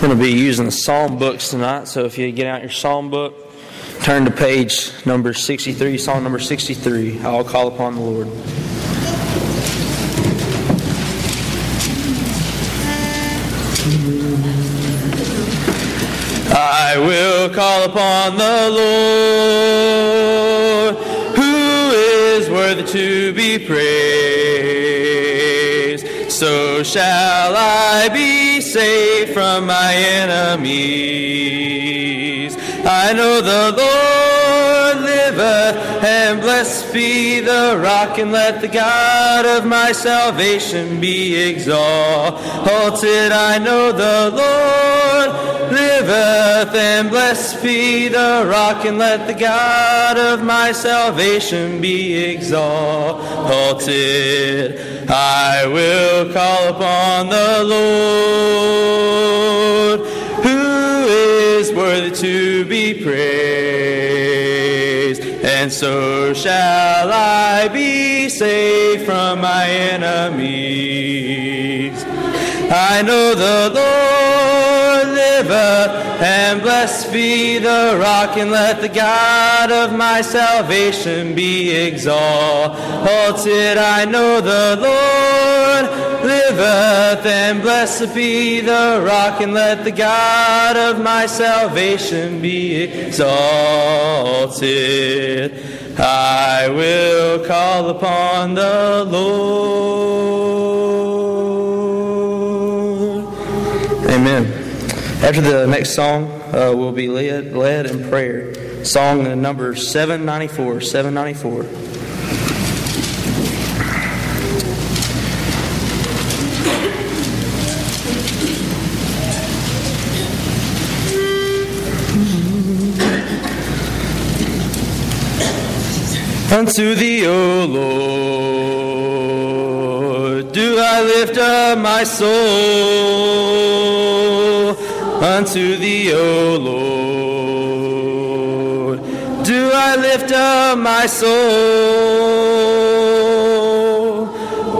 I'm going to be using the psalm books tonight, so if you get out your psalm book, turn to page number 63, psalm number 63. I'll call upon the Lord. I will call upon the Lord, who is worthy to be praised. So shall I be saved from my enemies. I know the Lord and blessed be the rock, and let the God of my salvation be exalted. I know the Lord liveth, and blessed be the rock, and let the God of my salvation be exalted. I will call upon the Lord, who is worthy to be praised, and so shall I be saved from my enemies. I know the Lord and blessed be the rock, and let the God of my salvation be exalted. I know the Lord liveth, and blessed be the rock, and let the God of my salvation be exalted. I will call upon the Lord. Amen. After the next song, uh, we'll be led, led in prayer. Song number 794. 794. Unto thee, O Lord, do I lift up my soul. Unto thee, O Lord, do I lift up my soul.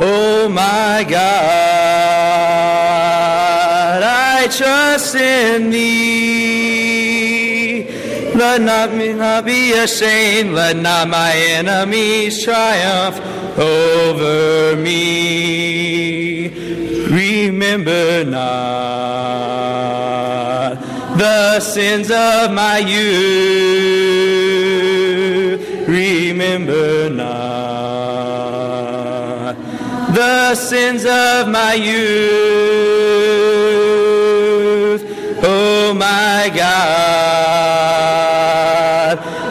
Oh my God, I trust in thee. Let not me not be ashamed, let not my enemies triumph over me. Remember not the sins of my youth. Remember not the sins of my youth. Oh my God,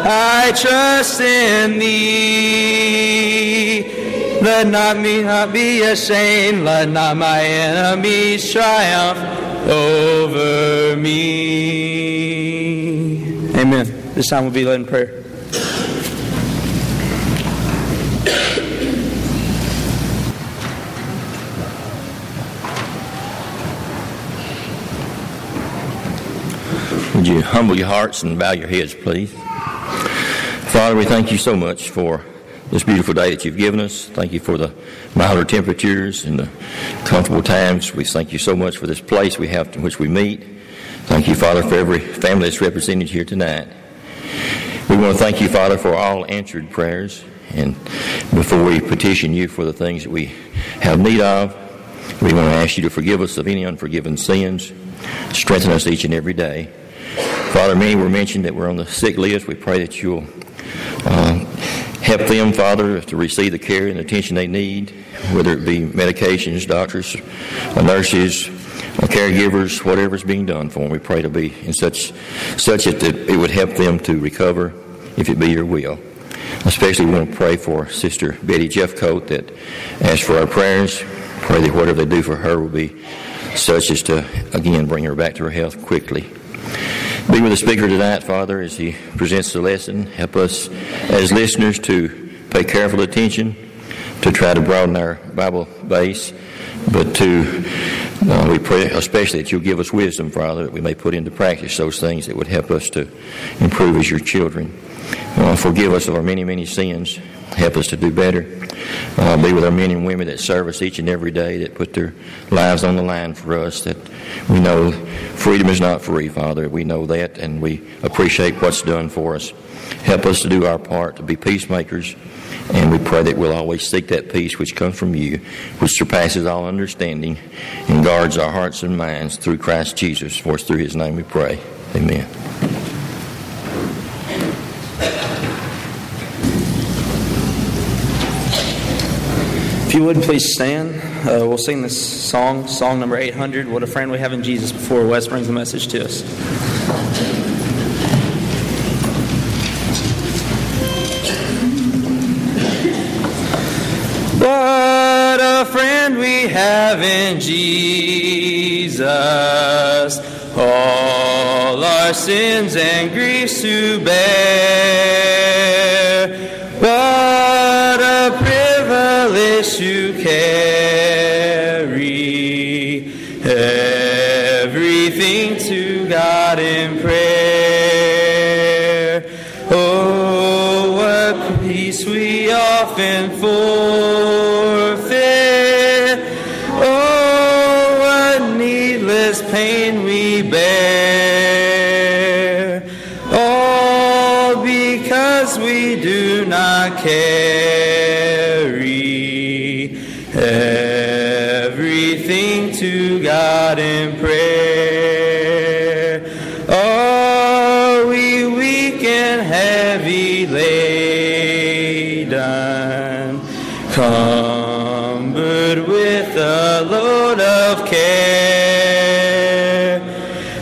I trust in thee. Let not me not be ashamed, let not my enemies triumph over me. Amen. This time we'll be led in prayer. Would you humble your hearts and bow your heads, please? Father, we thank you so much for this beautiful day that you've given us. Thank you for the milder temperatures and the comfortable times. We thank you so much for this place we have in which we meet. Thank you, Father, for every family that's represented here tonight. We want to thank you, Father, for all answered prayers. And before we petition you for the things that we have need of, we want to ask you to forgive us of any unforgiven sins. Strengthen us each and every day. Father, many were mentioned that were on the sick list. We pray that you'll uh, help them, Father, to receive the care and attention they need, whether it be medications, doctors, nurses, caregivers, is being done for them. We pray to be in such such that it would help them to recover, if it be your will. Especially, we want to pray for Sister Betty Jeffcoat that ask for our prayers. Pray that whatever they do for her will be such as to again bring her back to her health quickly. Be with the speaker tonight, Father, as he presents the lesson. Help us as listeners to pay careful attention, to try to broaden our Bible base, but to, uh, we pray especially that you'll give us wisdom, Father, that we may put into practice those things that would help us to improve as your children. Uh, forgive us of our many, many sins. Help us to do better. Uh, be with our men and women that serve us each and every day, that put their lives on the line for us, that we know freedom is not free, Father. We know that, and we appreciate what's done for us. Help us to do our part to be peacemakers, and we pray that we'll always seek that peace which comes from you, which surpasses all understanding, and guards our hearts and minds through Christ Jesus. For it's through his name we pray. Amen. You would please stand, uh, we'll sing this song, song number 800, What a Friend We Have in Jesus, before Wes brings the message to us. What a friend we have in Jesus, all our sins and griefs to bear. What a privilege to carry everything to God in prayer. Oh, what peace we often forfeit. Oh, what needless pain we bear. All because we do not carry everything to God in prayer. Are we weak and heavy laden, cumbered with a load of care?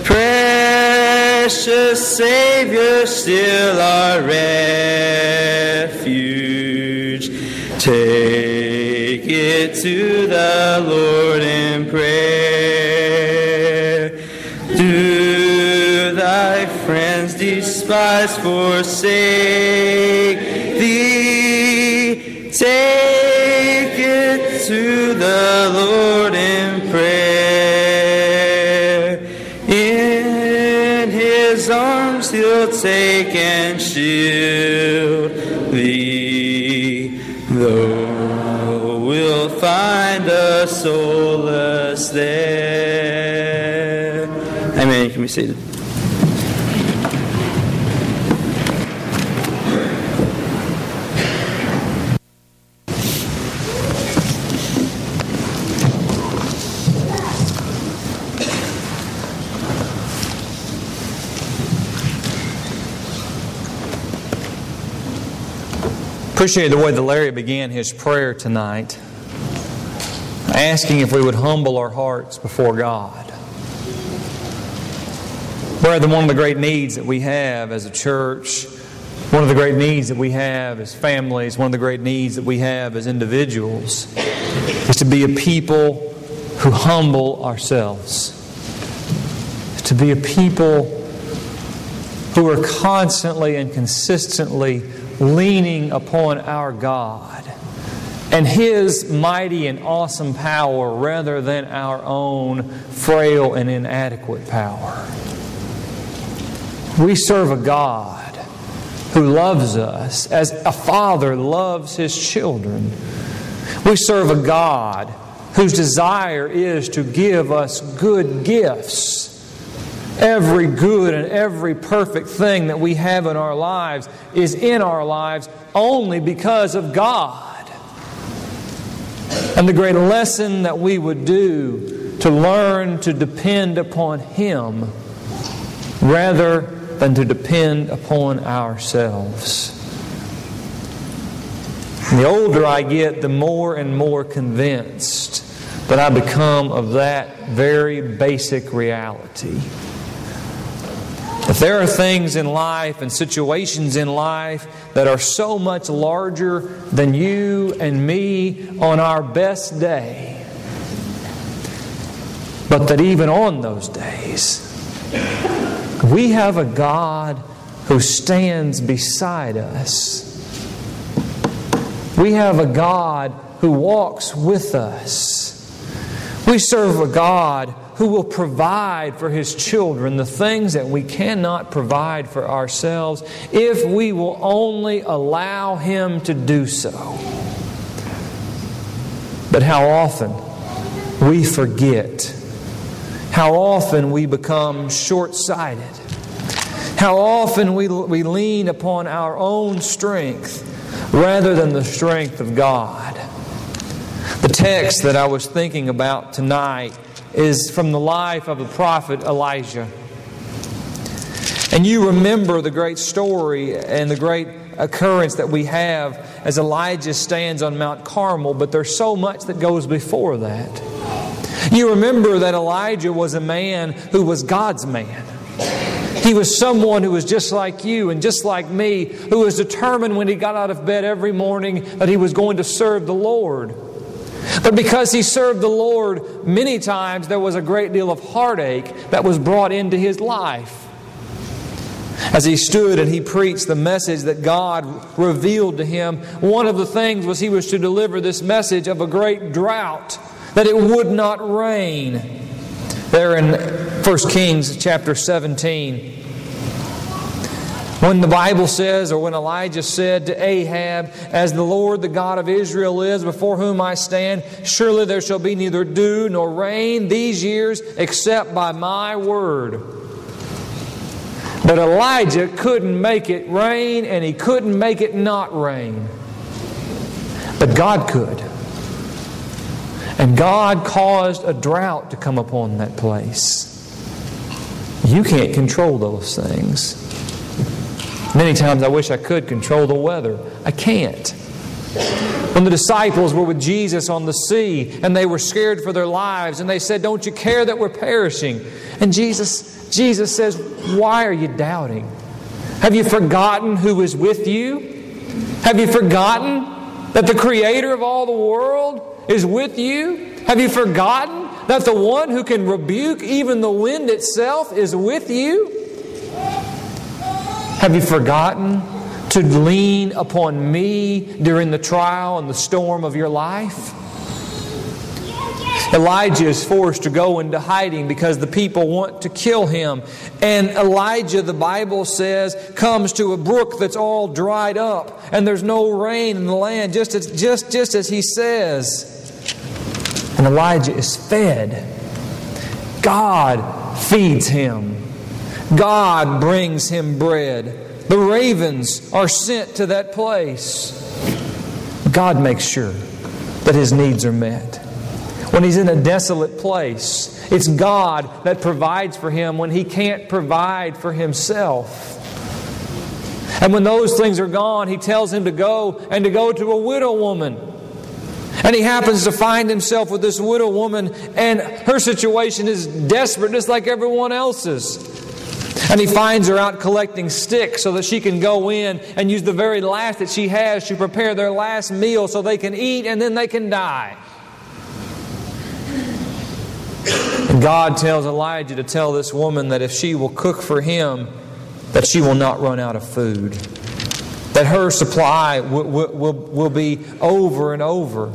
Precious Savior, still our refuge. It to the Lord in prayer. Do thy friends despise, forsake thee? Take it to the Lord in prayer. In his arms he'll take and shield solace there. Amen. You can be seated. Appreciate the way that Larry began his prayer tonight, asking if we would humble our hearts before God. Brethren, one of the great needs that we have as a church, one of the great needs that we have as families, one of the great needs that we have as individuals is to be a people who humble ourselves. To be a people who are constantly and consistently leaning upon our God and His mighty and awesome power rather than our own frail and inadequate power. We serve a God who loves us as a father loves his children. We serve a God whose desire is to give us good gifts. Every good and every perfect thing that we have in our lives is in our lives only because of God. And the great lesson that we would do to learn to depend upon Him rather than to depend upon ourselves. The older I get, the more and more convinced that I become of that very basic reality. If there are things in life and situations in life that are so much larger than you and me on our best day, but that even on those days, we have a God who stands beside us. We have a God who walks with us. We serve a God who will provide for His children the things that we cannot provide for ourselves if we will only allow Him to do so. But how often we forget, how often we become short sighted, how often we, we lean upon our own strength rather than the strength of God. The text that I was thinking about tonight is from the life of the prophet Elijah. And you remember the great story and the great occurrence that we have as Elijah stands on Mount Carmel, but there's so much that goes before that. You remember that Elijah was a man who was God's man. He was someone who was just like you and just like me, who was determined when he got out of bed every morning that he was going to serve the Lord. But because he served the Lord many times, there was a great deal of heartache that was brought into his life. As he stood and he preached the message that God revealed to him, one of the things was he was to deliver this message of a great drought, that it would not rain. There in 1 Kings chapter 17. When the Bible says, or when Elijah said to Ahab, As the Lord, the God of Israel, is before whom I stand, surely there shall be neither dew nor rain these years except by my word. But Elijah couldn't make it rain and he couldn't make it not rain. But God could. And God caused a drought to come upon that place. You can't control those things. Many times I wish I could control the weather. I can't. When the disciples were with Jesus on the sea and they were scared for their lives and they said, Don't you care that we're perishing? And Jesus, Jesus says, Why are you doubting? Have you forgotten who is with you? Have you forgotten that the Creator of all the world is with you? Have you forgotten that the one who can rebuke even the wind itself is with you? Have you forgotten to lean upon me during the trial and the storm of your life? Elijah is forced to go into hiding because the people want to kill him. And Elijah, the Bible says, comes to a brook that's all dried up and there's no rain in the land, just as, just, just as he says. And Elijah is fed. God feeds him. God brings him bread. The ravens are sent to that place. God makes sure that his needs are met. When he's in a desolate place, it's God that provides for him when he can't provide for himself. And when those things are gone, he tells him to go and to go to a widow woman. And he happens to find himself with this widow woman, and her situation is desperate, just like everyone else's. And he finds her out collecting sticks so that she can go in and use the very last that she has to prepare their last meal so they can eat and then they can die. And God tells Elijah to tell this woman that if she will cook for him, that she will not run out of food. That her supply will, will, will be over and over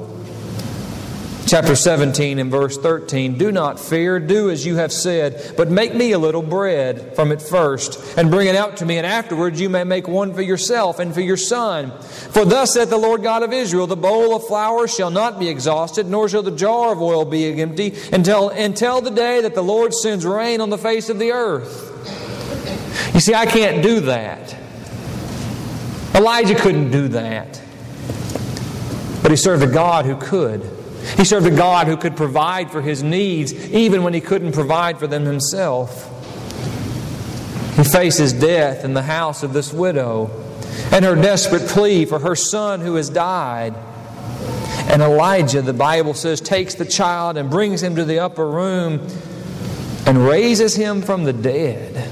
chapter 17 and verse 13 Do not fear, do as you have said, but make me a little bread from it first, and bring it out to me, and afterwards you may make one for yourself and for your son. For thus saith the Lord God of Israel The bowl of flour shall not be exhausted, nor shall the jar of oil be empty, until, until the day that the Lord sends rain on the face of the earth. You see, I can't do that. Elijah couldn't do that. But he served a God who could. He served a God who could provide for his needs even when he couldn't provide for them himself. He faces death in the house of this widow and her desperate plea for her son who has died. And Elijah, the Bible says, takes the child and brings him to the upper room and raises him from the dead.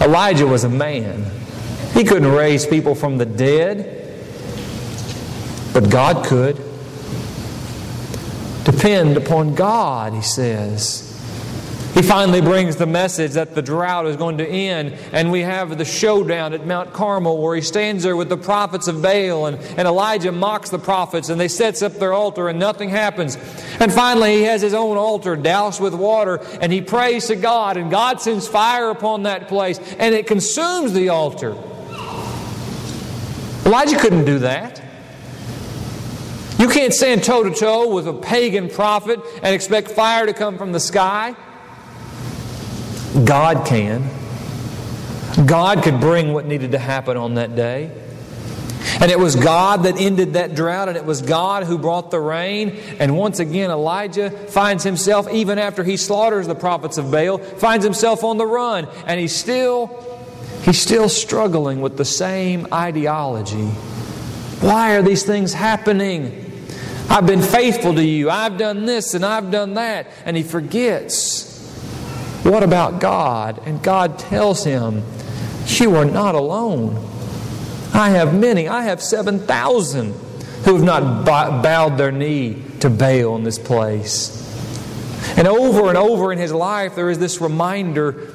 Elijah was a man. He couldn't raise people from the dead, but God could. Depend upon God, he says. He finally brings the message that the drought is going to end, and we have the showdown at Mount Carmel where he stands there with the prophets of Baal, and, and Elijah mocks the prophets, and they sets up their altar, and nothing happens. And finally, he has his own altar doused with water, and he prays to God, and God sends fire upon that place, and it consumes the altar. Elijah couldn't do that. You can't stand toe to toe with a pagan prophet and expect fire to come from the sky. God can. God could bring what needed to happen on that day. And it was God that ended that drought, and it was God who brought the rain. And once again, Elijah finds himself, even after he slaughters the prophets of Baal, finds himself on the run. And he's still, he's still struggling with the same ideology. Why are these things happening? I've been faithful to you. I've done this and I've done that. And he forgets. What about God? And God tells him, You are not alone. I have many. I have 7,000 who have not bowed their knee to Baal in this place. And over and over in his life, there is this reminder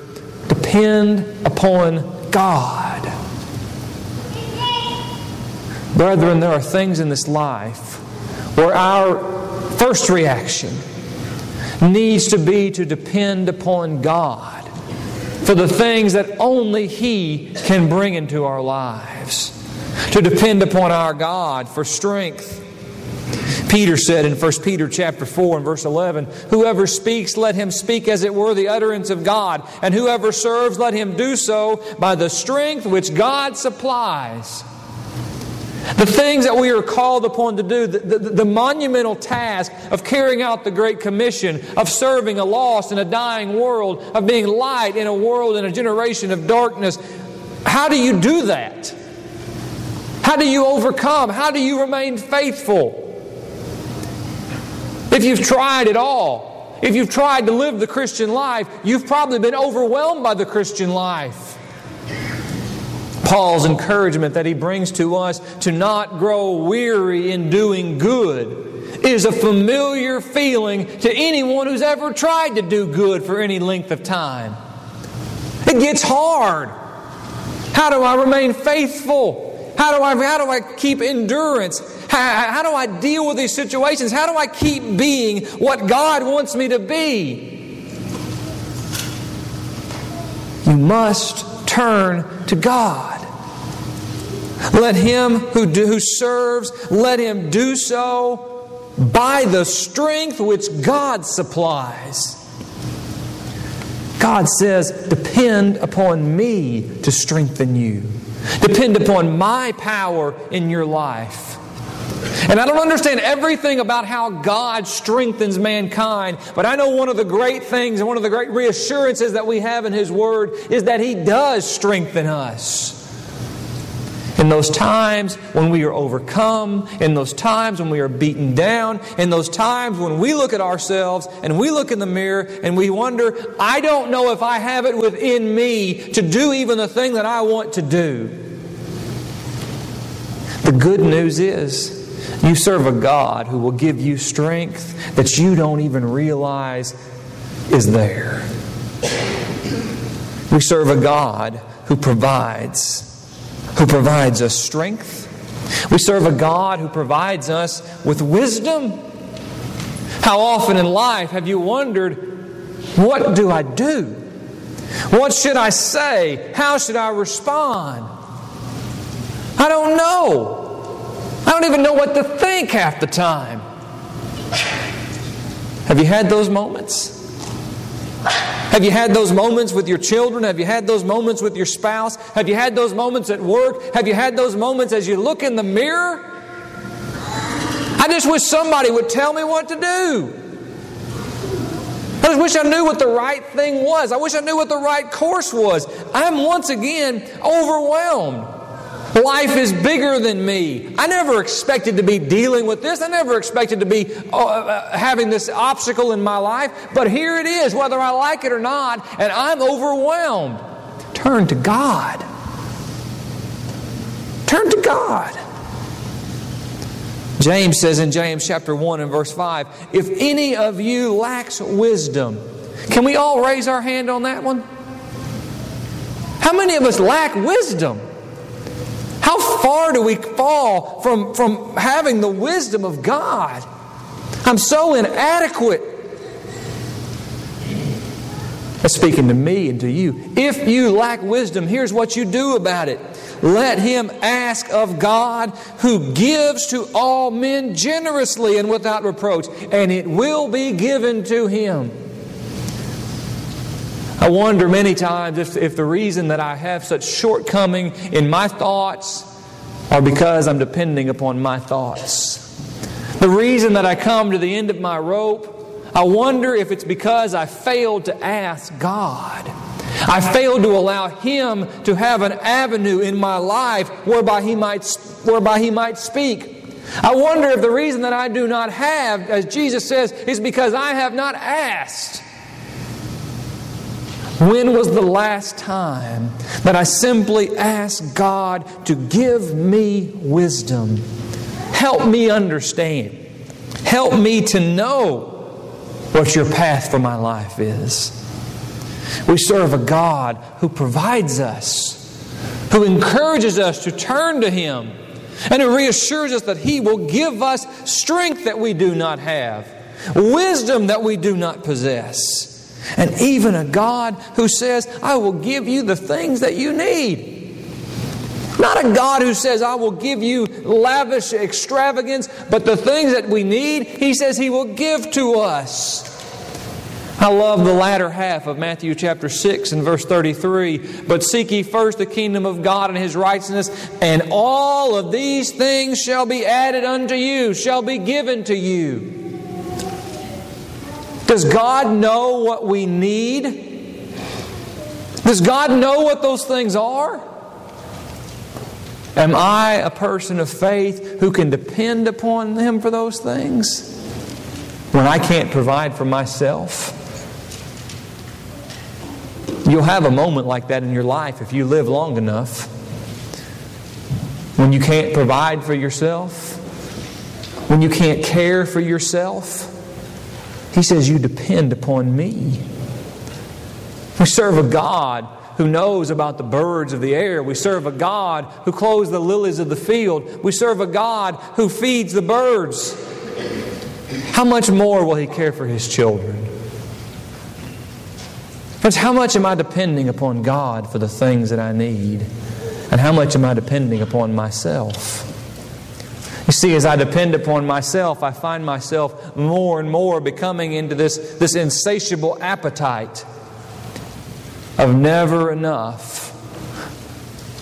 depend upon God. Brethren, there are things in this life where our first reaction needs to be to depend upon God for the things that only He can bring into our lives, to depend upon our God for strength. Peter said in 1 Peter chapter 4 and verse 11, Whoever speaks, let him speak as it were the utterance of God, and whoever serves, let him do so by the strength which God supplies the things that we are called upon to do, the, the, the, monumental task of carrying out the Great Commission, of serving a lost and a dying world, of being light in a world and a generation of darkness. How do you do that? How do you overcome? How do you remain faithful? If you've tried it all, if you've tried to live the Christian life, you've probably been overwhelmed by the Christian life. Paul's encouragement that he brings to us to not grow weary in doing good is a familiar feeling to anyone who's ever tried to do good for any length of time. It gets hard. How do I remain faithful? How do I, how do I keep endurance? How, how do I deal with these situations? How do I keep being what God wants me to be? You must turn to God. Let him who, do, who serves, let him do so by the strength which God supplies. God says, depend upon me to strengthen you. Depend upon my power in your life. And I don't understand everything about how God strengthens mankind, but I know one of the great things and one of the great reassurances that we have in His Word is that He does strengthen us. In those times when we are overcome, in those times when we are beaten down, in those times when we look at ourselves and we look in the mirror and we wonder, I don't know if I have it within me to do even the thing that I want to do. The good news is, you serve a God who will give you strength that you don't even realize is there. We serve a God who provides who provides us strength. We serve a God who provides us with wisdom. How often in life have you wondered, what do I do? What should I say? How should I respond? I don't know. I don't even know what to think half the time. Have you had those moments? Have you had those moments with your children? Have you had those moments with your spouse? Have you had those moments at work? Have you had those moments as you look in the mirror? I just wish somebody would tell me what to do. I just wish I knew what the right thing was. I wish I knew what the right course was. I'm once again overwhelmed. Life is bigger than me. I never expected to be dealing with this. I never expected to be uh, uh, having this obstacle in my life. But here it is, whether I like it or not, and I'm overwhelmed. Turn to God. Turn to God. James says in James chapter 1 and verse 5 If any of you lacks wisdom, Can we all raise our hand on that one? How many of us lack wisdom? Far do we fall from, from having the wisdom of God? I'm so inadequate. That's speaking to me and to you. If you lack wisdom, here's what you do about it. Let him ask of God who gives to all men generously and without reproach, and it will be given to him. I wonder many times if, if the reason that I have such shortcoming in my thoughts are because I'm depending upon my thoughts. The reason that I come to the end of my rope, I wonder if it's because I failed to ask God. I failed to allow Him to have an avenue in my life whereby He might, whereby he might speak. I wonder if the reason that I do not have, as Jesus says, is because I have not asked. When was the last time that I simply asked God to give me wisdom? Help me understand. Help me to know what your path for my life is. We serve a God who provides us, who encourages us to turn to Him, and who reassures us that He will give us strength that we do not have, wisdom that we do not possess, and even a God who says, I will give you the things that you need. Not a God who says, I will give you lavish extravagance, but the things that we need, He says He will give to us. I love the latter half of Matthew chapter 6 and verse 33. But seek ye first the kingdom of God and his righteousness, and all of these things shall be added unto you, shall be given to you. Does God know what we need? Does God know what those things are? Am I a person of faith who can depend upon Him for those things when I can't provide for myself? You'll have a moment like that in your life if you live long enough. When you can't provide for yourself, when you can't care for yourself, He says, You depend upon me. We serve a God who knows about the birds of the air. We serve a God who clothes the lilies of the field. We serve a God who feeds the birds. How much more will He care for His children? Friends, how much am I depending upon God for the things that I need? And how much am I depending upon myself? You see, as I depend upon myself, I find myself more and more becoming into this, this insatiable appetite of never enough,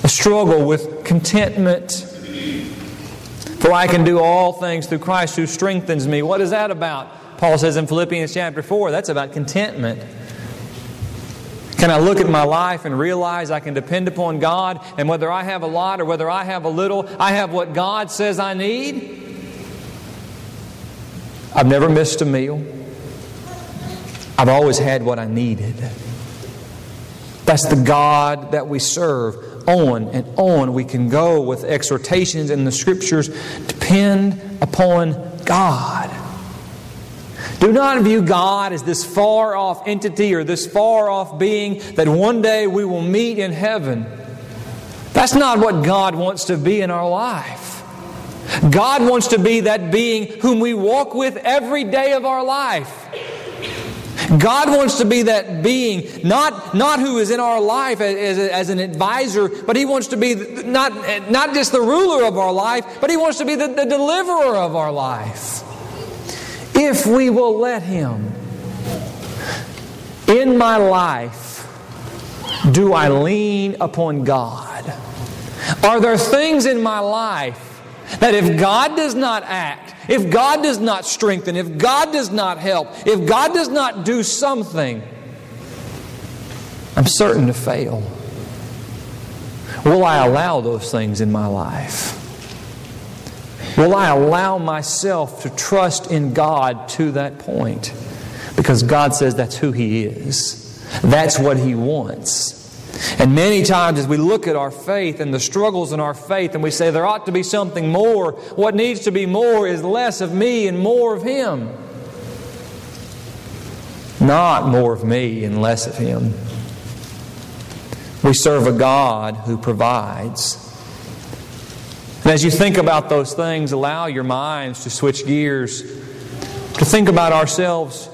a struggle with contentment. For I can do all things through Christ who strengthens me. What is that about? Paul says in Philippians chapter 4, that's about contentment. Can I look at my life and realize I can depend upon God, and whether I have a lot or whether I have a little, I have what God says I need? I've never missed a meal. I've always had what I needed. That's the God that we serve. On and on we can go with exhortations in the scriptures. Depend upon God. Do not view God as this far off entity or this far off being that one day we will meet in heaven. That's not what God wants to be in our life. God wants to be that being whom we walk with every day of our life. God wants to be that being, not, not who is in our life as, as an advisor, but He wants to be not, not just the ruler of our life, but He wants to be the, the deliverer of our life if we will let Him. In my life, do I lean upon God? Are there things in my life that if God does not act, if God does not strengthen, if God does not help, if God does not do something, I'm certain to fail? Will I allow those things in my life? Will I allow myself to trust in God to that point? Because God says that's who He is, that's what He wants. And many times, as we look at our faith and the struggles in our faith, and we say there ought to be something more, what needs to be more is less of me and more of Him. not more of me and less of him. We serve a God who provides. And as you think about those things, allow your minds to switch gears to think about ourselves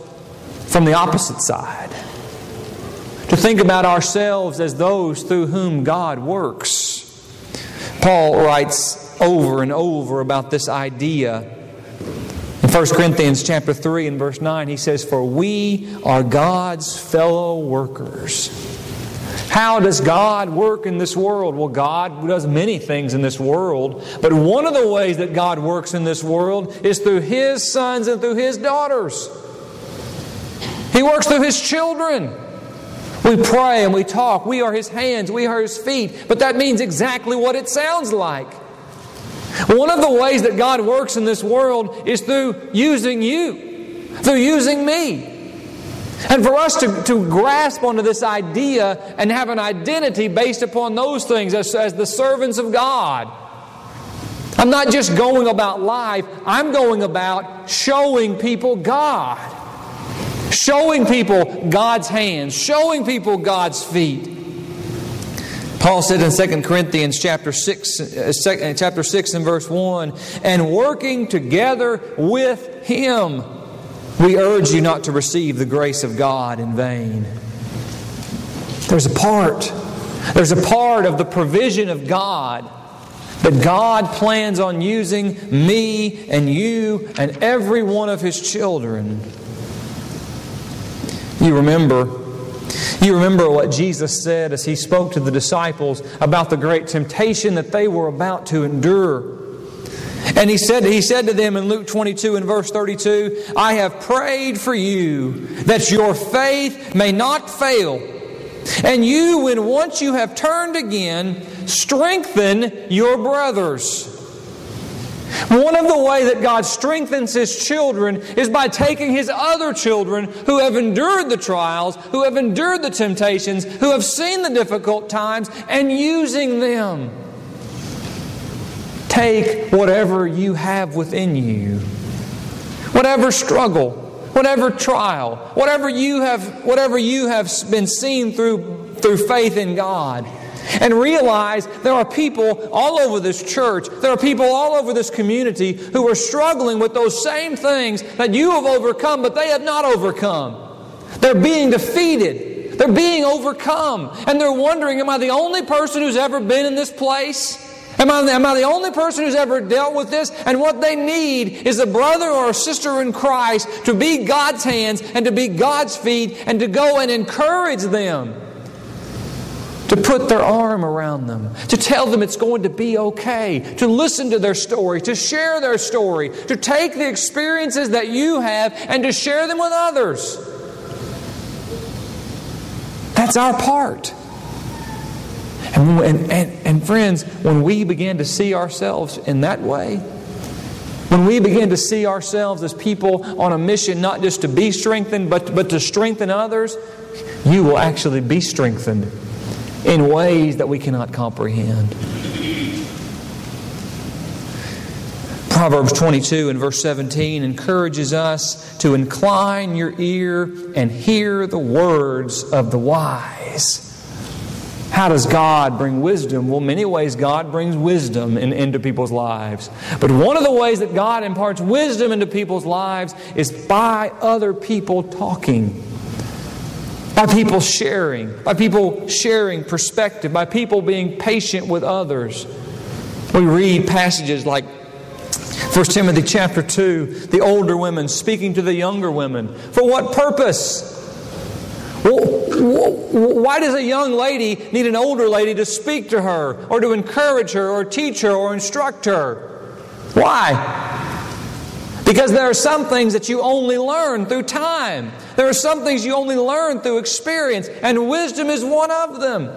from the opposite side. To think about ourselves as those through whom God works. Paul writes over and over about this idea. In 1 Corinthians chapter 3 and verse 9, he says, For we are God's fellow workers. How does God work in this world? Well, God does many things in this world, but one of the ways that God works in this world is through His sons and through His daughters. He works through His children. We pray and we talk. We are His hands, we are His feet, but that means exactly what it sounds like. One of the ways that God works in this world is through using you, through using me. And for us to, to grasp onto this idea and have an identity based upon those things as, as the servants of God. I'm not just going about life, I'm going about showing people God. Showing people God's hands, showing people God's feet. Paul said in 2 Corinthians chapter 6, uh, chapter 6 and verse 1, and working together with Him we urge you not to receive the grace of God in vain. There's a part, there's a part of the provision of God that God plans on using me and you and every one of His children. You remember you remember what Jesus said as he spoke to the disciples about the great temptation that they were about to endure. And he said, he said to them in Luke 22 and verse 32, I have prayed for you that your faith may not fail. And you, when once you have turned again, strengthen your brothers. One of the ways that God strengthens His children is by taking His other children who have endured the trials, who have endured the temptations, who have seen the difficult times, and using them. Take whatever you have within you, whatever struggle, whatever trial, whatever you have, whatever you have been seen through, through faith in God. And realize there are people all over this church, there are people all over this community who are struggling with those same things that you have overcome, but they have not overcome. They're being defeated. They're being overcome. And they're wondering, am I the only person who's ever been in this place? Am I, am I the only person who's ever dealt with this? And what they need is a brother or a sister in Christ to be God's hands and to be God's feet and to go and encourage them. To put their arm around them, to tell them it's going to be okay, to listen to their story, to share their story, to take the experiences that you have and to share them with others. That's our part. And, and, and, and friends, when we begin to see ourselves in that way, when we begin to see ourselves as people on a mission not just to be strengthened, but, but to strengthen others, you will actually be strengthened in ways that we cannot comprehend. Proverbs 22 and verse 17 encourages us to incline your ear and hear the words of the wise. How does God bring wisdom? Well, many ways God brings wisdom in, into people's lives. But one of the ways that God imparts wisdom into people's lives is by other people talking. By people sharing, by people sharing perspective, by people being patient with others. We read passages like 1 Timothy chapter 2, the older women speaking to the younger women. For what purpose? Why does a young lady need an older lady to speak to her, or to encourage her, or teach her, or instruct her? Why? Because there are some things that you only learn through time. There are some things you only learn through experience, and wisdom is one of them.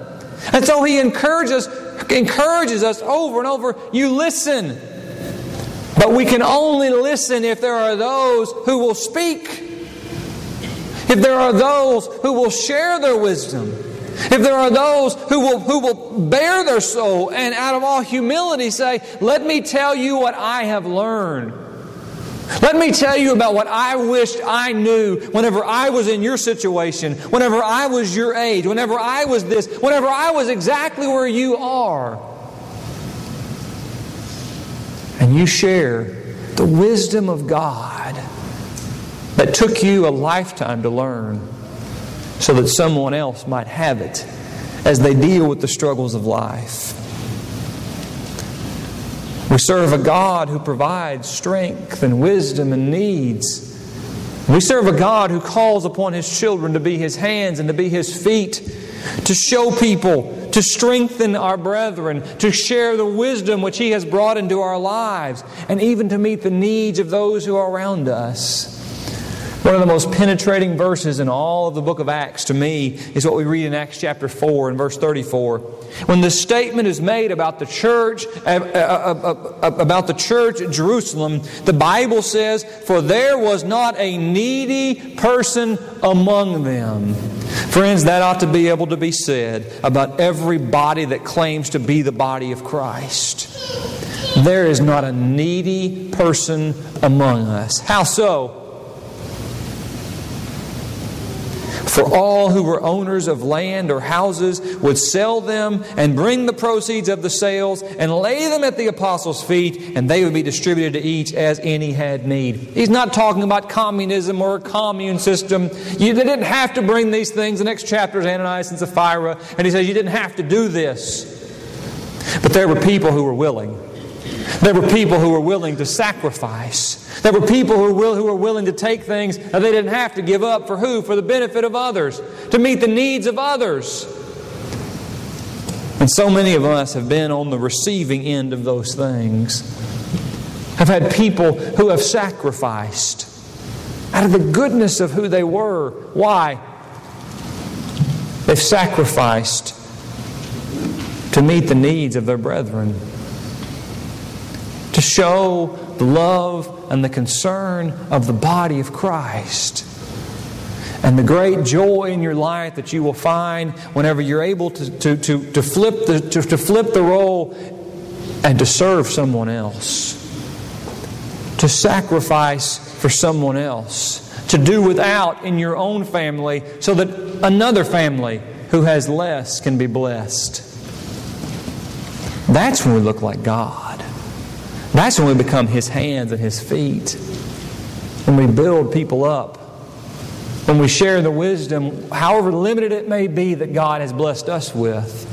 And so he encourages, encourages us over and over you listen. But we can only listen if there are those who will speak. If there are those who will share their wisdom, if there are those who will, who will bear their soul and out of all humility say, Let me tell you what I have learned. Let me tell you about what I wished I knew whenever I was in your situation, whenever I was your age, whenever I was this, whenever I was exactly where you are. And you share the wisdom of God that took you a lifetime to learn so that someone else might have it as they deal with the struggles of life. We serve a God who provides strength and wisdom and needs. We serve a God who calls upon His children to be His hands and to be His feet, to show people, to strengthen our brethren, to share the wisdom which He has brought into our lives, and even to meet the needs of those who are around us. One of the most penetrating verses in all of the book of Acts to me is what we read in Acts chapter 4 and verse 34. When the statement is made about the church, uh, uh, uh, about the church at Jerusalem, the Bible says, For there was not a needy person among them. Friends, that ought to be able to be said about every body that claims to be the body of Christ. There is not a needy person among us. How so? For all who were owners of land or houses would sell them and bring the proceeds of the sales and lay them at the apostles' feet, and they would be distributed to each as any had need. He's not talking about communism or a commune system. You, they didn't have to bring these things. The next chapter is Ananias and Sapphira, and he says you didn't have to do this. But there were people who were willing. There were people who were willing to sacrifice. There were people who were, will, who were willing to take things that they didn't have to give up for who? For the benefit of others, to meet the needs of others. And so many of us have been on the receiving end of those things. Have had people who have sacrificed out of the goodness of who they were. Why? They've sacrificed to meet the needs of their brethren, to show the love and the concern of the body of Christ. And the great joy in your life that you will find whenever you're able to, to, to, to, flip, the, to, to flip the role and to serve someone else, to sacrifice for someone else, to do without in your own family so that another family who has less can be blessed. That's when we look like God. That's when we become His hands and His feet. When we build people up. When we share the wisdom, however limited it may be, that God has blessed us with.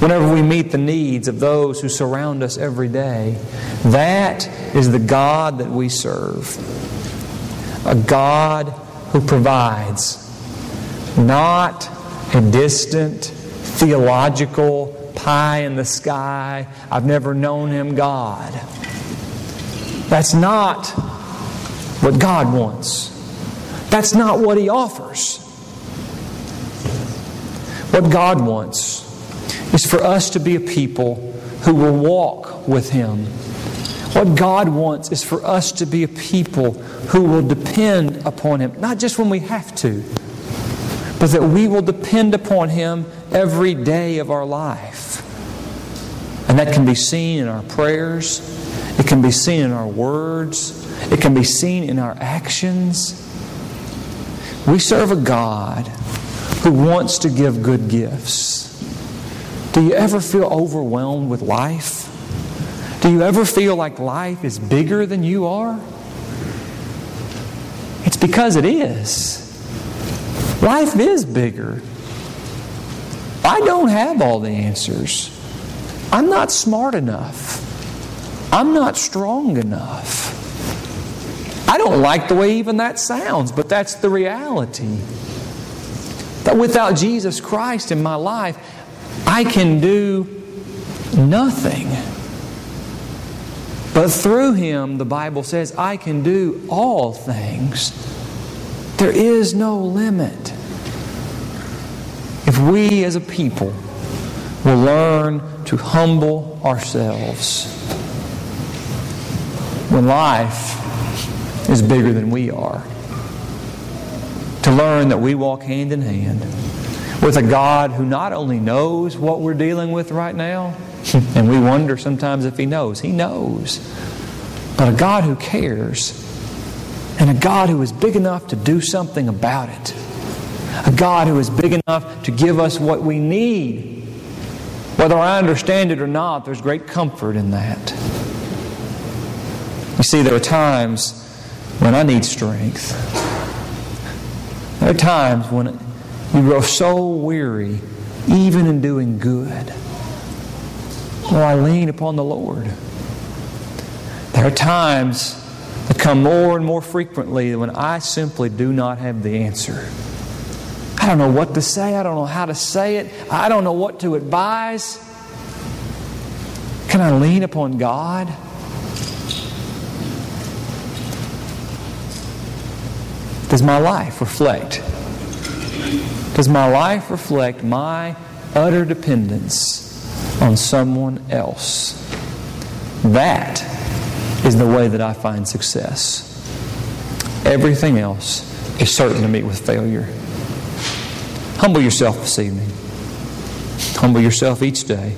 Whenever we meet the needs of those who surround us every day. That is the God that we serve. A God who provides, not a distant theological pie in the sky, I've never known him God. That's not what God wants. That's not what he offers. What God wants is for us to be a people who will walk with him. What God wants is for us to be a people who will depend upon him, not just when we have to, but that we will depend upon him every day of our life. And that can be seen in our prayers, it can be seen in our words, it can be seen in our actions. We serve a God who wants to give good gifts. Do you ever feel overwhelmed with life? Do you ever feel like life is bigger than you are? It's because it is. Life is bigger. I don't have all the answers. I'm not smart enough. I'm not strong enough. I don't like the way even that sounds, but that's the reality. That without Jesus Christ in my life, I can do nothing. But through Him, the Bible says, I can do all things. There is no limit. If we as a people will learn to humble ourselves when life is bigger than we are. To learn that we walk hand in hand with a God who not only knows what we're dealing with right now, and we wonder sometimes if He knows. He knows. but a God who cares, and a God who is big enough to do something about it. A God who is big enough to give us what we need. Whether I understand it or not, there's great comfort in that. You see, there are times when I need strength. There are times when you grow so weary, even in doing good. Well, I lean upon the Lord. There are times that come more and more frequently when I simply do not have the answer. I don't know what to say. I don't know how to say it. I don't know what to advise. Can I lean upon God? Does my life reflect? Does my life reflect my utter dependence on someone else? That is the way that I find success. Everything else is certain to meet with failure. Humble yourself this evening. Humble yourself each day.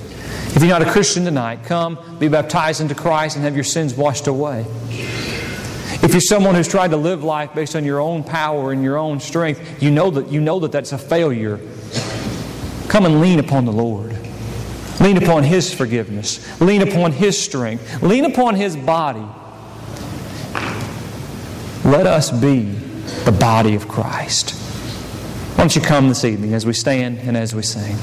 If you're not a Christian tonight, come be baptized into Christ and have your sins washed away. If you're someone who's tried to live life based on your own power and your own strength, you know that, you know that that's a failure. Come and lean upon the Lord. Lean upon His forgiveness. Lean upon His strength. Lean upon His body. Let us be the body of Christ. Why don't you come this evening as we stand and as we sing?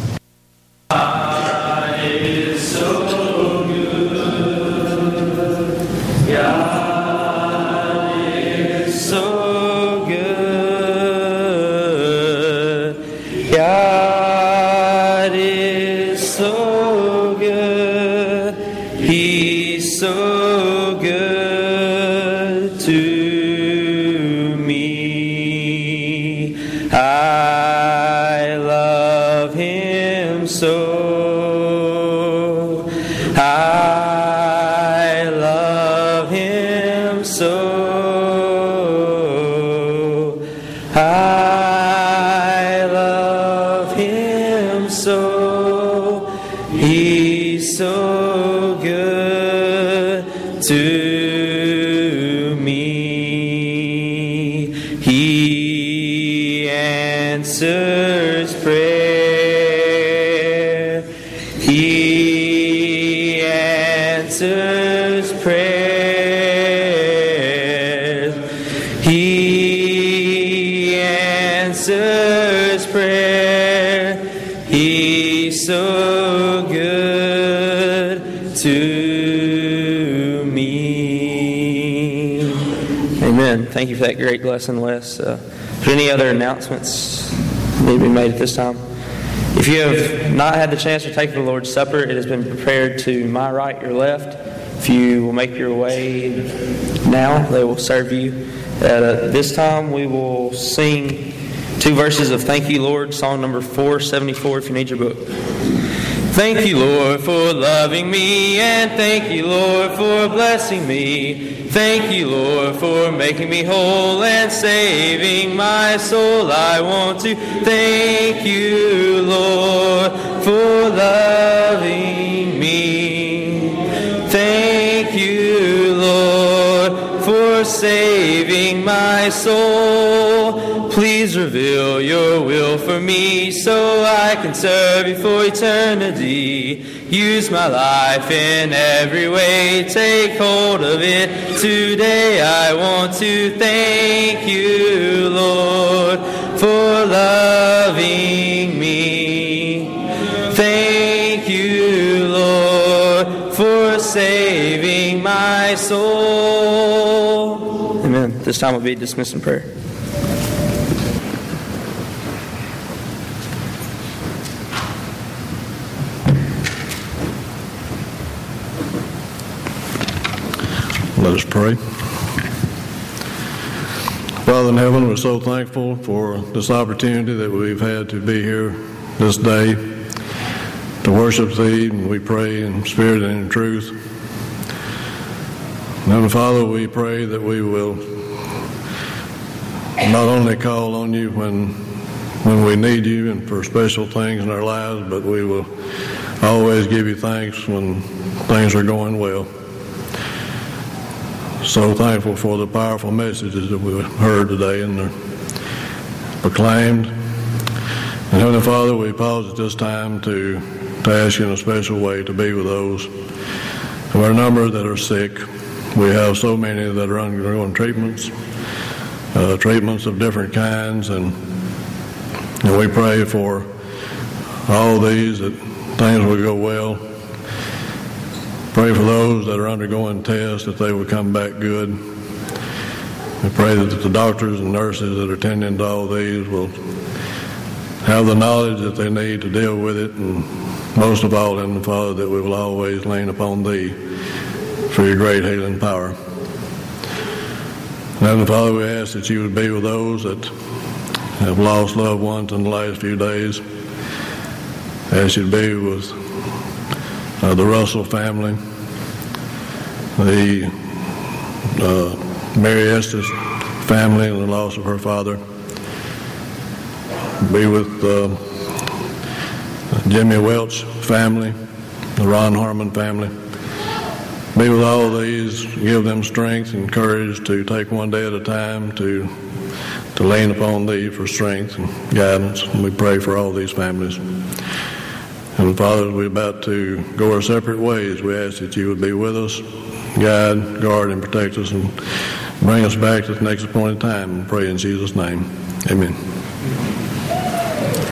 Answers prayer. He's so good to me. Amen. Thank you for that great lesson, Les. Uh, any other announcements need to be made at this time? If you have not had the chance to take the Lord's Supper, it has been prepared to my right, your left. If you will make your way now, they will serve you. At uh, this time, we will sing two verses of Thank You, Lord, song number 474, if you need your book. Thank you, Lord, for loving me, and thank you, Lord, for blessing me. Thank you, Lord, for making me whole and saving my soul. I want to thank you, Lord, for loving me. Saving my soul. Please reveal your will for me so I can serve you for eternity. Use my life in every way. Take hold of it today. I want to thank you, Lord, for loving me. Thank you, Lord, for saving my soul. This time will be dismissed in prayer. Let us pray. Father in heaven, we're so thankful for this opportunity that we've had to be here this day to worship Thee, and we pray in spirit and in truth. And Father, we pray that we will not only call on You when when we need You and for special things in our lives, but we will always give You thanks when things are going well. so thankful for the powerful messages that we heard today and they're proclaimed. And Heavenly Father, we pause at this time to, to ask you in a special way to be with those are a number that are sick. We have so many that are undergoing treatments, uh, treatments of different kinds, and, and we pray for all these that things will go well. Pray for those that are undergoing tests that they will come back good. We pray that the doctors and nurses that are attending to all these will have the knowledge that they need to deal with it, and most of all, in the Father, that we will always lean upon Thee for Your great healing power. And Father, we ask that You would be with those that have lost loved ones in the last few days. As You be with uh, the Russell family, the uh, Mary Estes family, and the loss of her father. Be with uh, Jimmy Welch family, the Ron Harmon family. Be with all these, give them strength and courage to take one day at a time to to lean upon Thee for strength and guidance. And we pray for all these families. And Father, we're about to go our separate ways, we ask that you would be with us, guide, guard, and protect us, and bring us back to the next appointed time. And pray in Jesus' name. Amen.